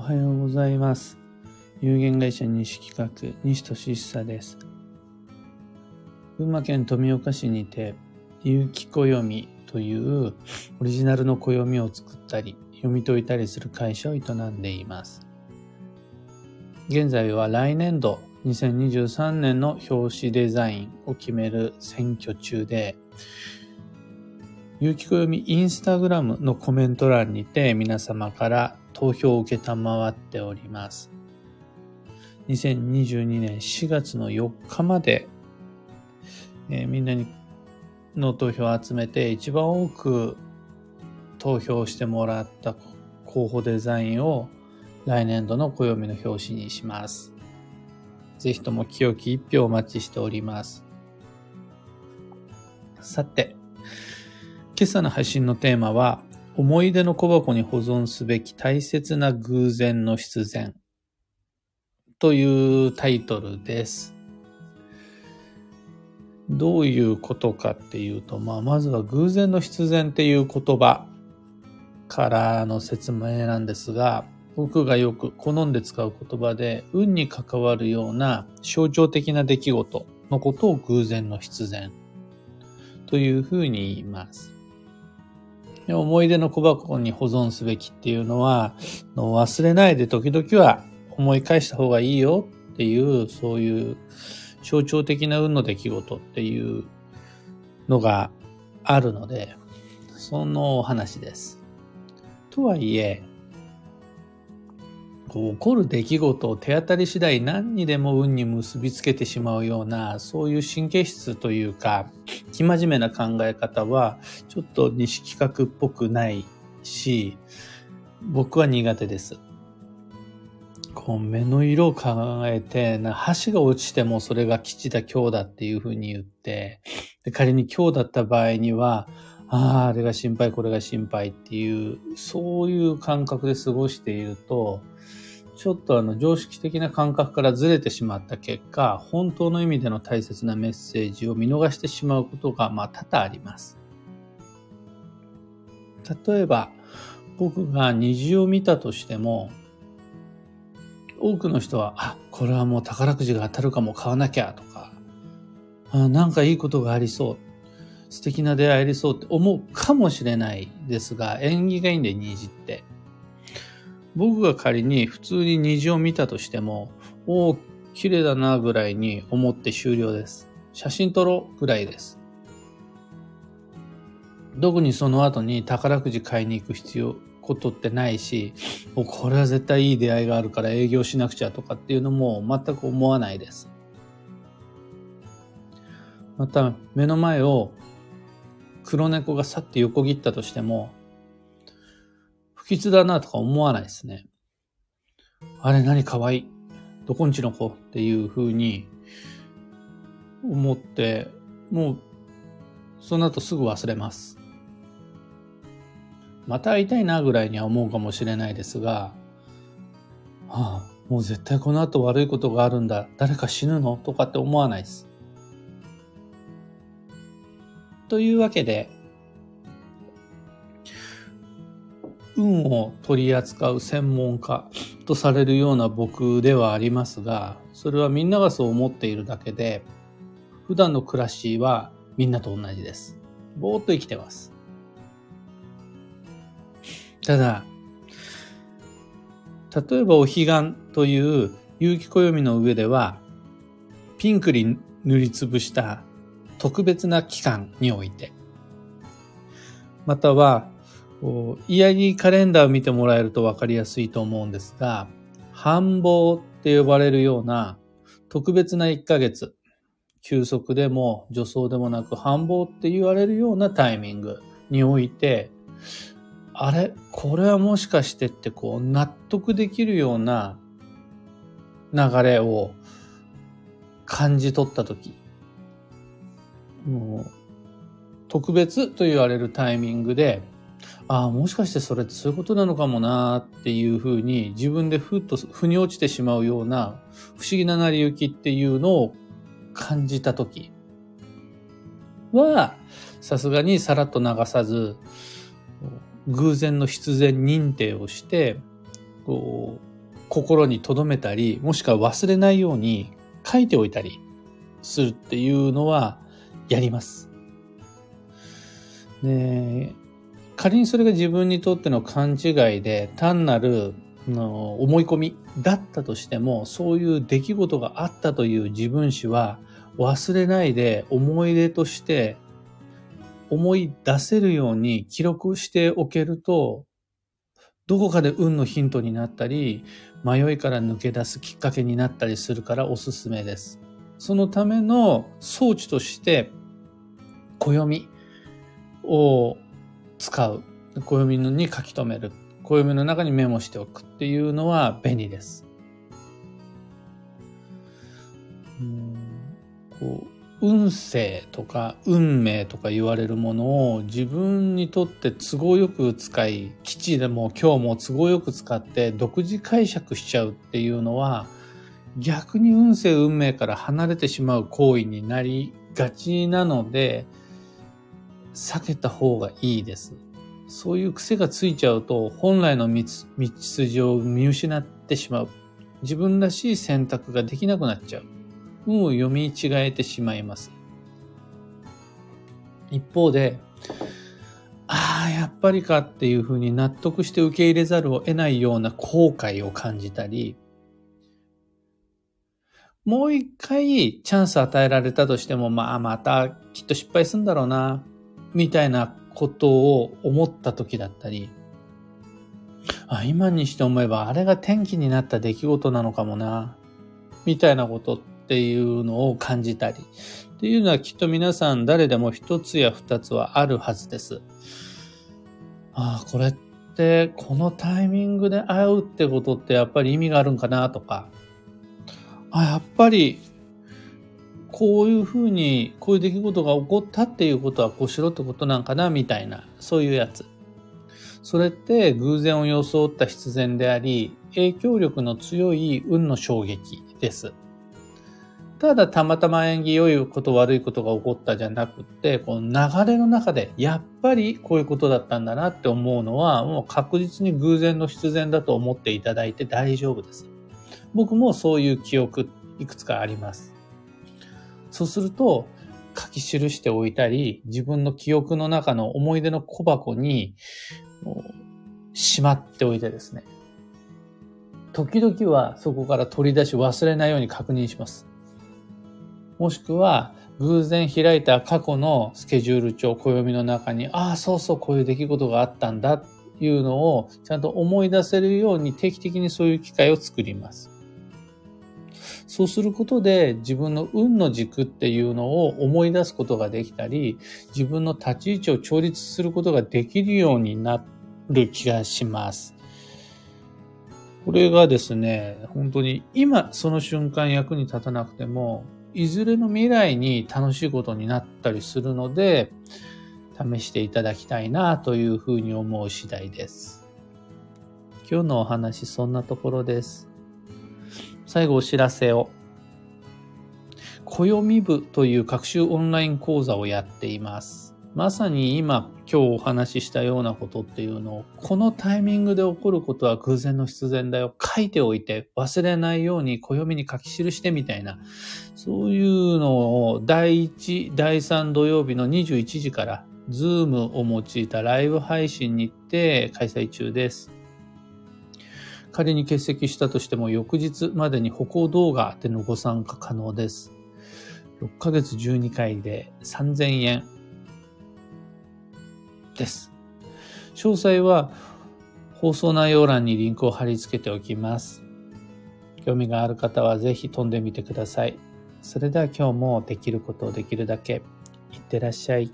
おはようございます。有限会社西企画、西俊久です。群馬県富岡市にて、有機暦というオリジナルの暦を作ったり、読み解いたりする会社を営んでいます。現在は来年度2023年の表紙デザインを決める選挙中で、有機暦インスタグラムのコメント欄にて皆様から投票を受けたまわっております。2022年4月の4日まで、えーみんなにの投票を集めて一番多く投票してもらった候補デザインを来年度の暦の表紙にします。ぜひとも清き一票お待ちしております。さて、今朝の配信のテーマは、思い出の小箱に保存すべき大切な偶然の必然というタイトルです。どういうことかっていうと、まあ、まずは偶然の必然っていう言葉からの説明なんですが、僕がよく好んで使う言葉で、運に関わるような象徴的な出来事のことを偶然の必然というふうに言います。思い出の小箱に保存すべきっていうのは、忘れないで時々は思い返した方がいいよっていう、そういう象徴的な運の出来事っていうのがあるので、そのお話です。とはいえ、こう起こる出来事を手当たり次第何にでも運に結びつけてしまうような、そういう神経質というか、生真面目な考え方は、ちょっと西企画っぽくないし、僕は苦手です。こう目の色を考えて、な箸が落ちてもそれが吉だ強だっていうふうに言って、で仮に強だった場合には、ああ、あれが心配、これが心配っていう、そういう感覚で過ごしていると、ちょっとあの常識的な感覚からずれてしまった結果、本当の意味での大切なメッセージを見逃してしまうことがまあ多々あります。例えば、僕が虹を見たとしても、多くの人は、あ、これはもう宝くじが当たるかも買わなきゃとか、あなんかいいことがありそう、素敵な出会いありそうって思うかもしれないですが、縁起がいいんで虹って。僕が仮に普通に虹を見たとしても、おお、綺麗だなぐらいに思って終了です。写真撮ろうぐらいです。特にその後に宝くじ買いに行く必要、ことってないし、おこれは絶対いい出会いがあるから営業しなくちゃとかっていうのも全く思わないです。また、目の前を黒猫が去って横切ったとしても、不吉だなとか思わないですね。あれ何可愛い。どこんちの子っていう風に思って、もう、その後すぐ忘れます。また会いたいなぐらいには思うかもしれないですが、ああ、もう絶対この後悪いことがあるんだ。誰か死ぬのとかって思わないです。というわけで、運を取り扱う専門家とされるような僕ではありますが、それはみんながそう思っているだけで、普段の暮らしはみんなと同じです。ぼーっと生きてます。ただ、例えばお彼岸という有機暦の上では、ピンクに塗りつぶした特別な期間において、または、こうイヤリーカレンダーを見てもらえるとわかりやすいと思うんですが、繁忙って呼ばれるような特別な1ヶ月、休息でも助走でもなく繁忙って言われるようなタイミングにおいて、あれこれはもしかしてってこう納得できるような流れを感じ取ったとき、もう特別と言われるタイミングで、ああ、もしかしてそれってそういうことなのかもなっていうふうに自分でふっと腑に落ちてしまうような不思議な成り行きっていうのを感じたときは、さすがにさらっと流さず、偶然の必然認定をして、こう、心に留めたり、もしくは忘れないように書いておいたりするっていうのはやります。で、仮にそれが自分にとっての勘違いで単なるの思い込みだったとしても、そういう出来事があったという自分史は忘れないで思い出として思い出せるように記録しておけると、どこかで運のヒントになったり、迷いから抜け出すきっかけになったりするからおすすめです。そのための装置として、暦を使う。暦に書き留める。暦の中にメモしておくっていうのは便利です。うんこう運勢とか運命とか言われるものを自分にとって都合よく使い、基地でも今日も都合よく使って独自解釈しちゃうっていうのは逆に運勢運命から離れてしまう行為になりがちなので避けた方がいいです。そういう癖がついちゃうと本来の道筋を見失ってしまう。自分らしい選択ができなくなっちゃう。運を読み違えてしまいます。一方で、ああ、やっぱりかっていうふうに納得して受け入れざるを得ないような後悔を感じたり、もう一回チャンス与えられたとしても、まあまたきっと失敗するんだろうな、みたいなことを思った時だったり、あ今にして思えばあれが転機になった出来事なのかもな、みたいなことっていうのを感じたり、っていうのはきっと皆さん誰でも一つや二つはあるはずです。ああ、これってこのタイミングで会うってことってやっぱり意味があるんかなとか、あ、やっぱりこういうふうに、こういう出来事が起こったっていうことはこうしろってことなんかなみたいな、そういうやつ。それって偶然を装った必然であり、影響力の強い運の衝撃です。ただたまたま縁起良いこと悪いことが起こったじゃなくて、この流れの中でやっぱりこういうことだったんだなって思うのはもう確実に偶然の必然だと思っていただいて大丈夫です。僕もそういう記憶いくつかあります。そうすると書き記しておいたり、自分の記憶の中の思い出の小箱にしまっておいてですね。時々はそこから取り出し忘れないように確認します。もしくは、偶然開いた過去のスケジュール帳、暦の中に、ああ、そうそう、こういう出来事があったんだっていうのをちゃんと思い出せるように定期的にそういう機会を作ります。そうすることで自分の運の軸っていうのを思い出すことができたり、自分の立ち位置を調律することができるようになる気がします。これがですね、本当に今その瞬間役に立たなくても、いずれの未来に楽しいことになったりするので、試していただきたいなというふうに思う次第です。今日のお話そんなところです。最後お知らせを。暦部という学習オンライン講座をやっています。まさに今、今日お話ししたようなことっていうのを、このタイミングで起こることは偶然の必然だよ。書いておいて忘れないように暦に書き記してみたいな、そういうのを第1、第3土曜日の21時から、ズームを用いたライブ配信にて開催中です。仮に欠席したとしても翌日までに補講動画でのご参加可能です。6ヶ月12回で3000円。です。詳細は放送内容欄にリンクを貼り付けておきます。興味がある方はぜひ飛んでみてください。それでは今日もできることをできるだけ。いってらっしゃい。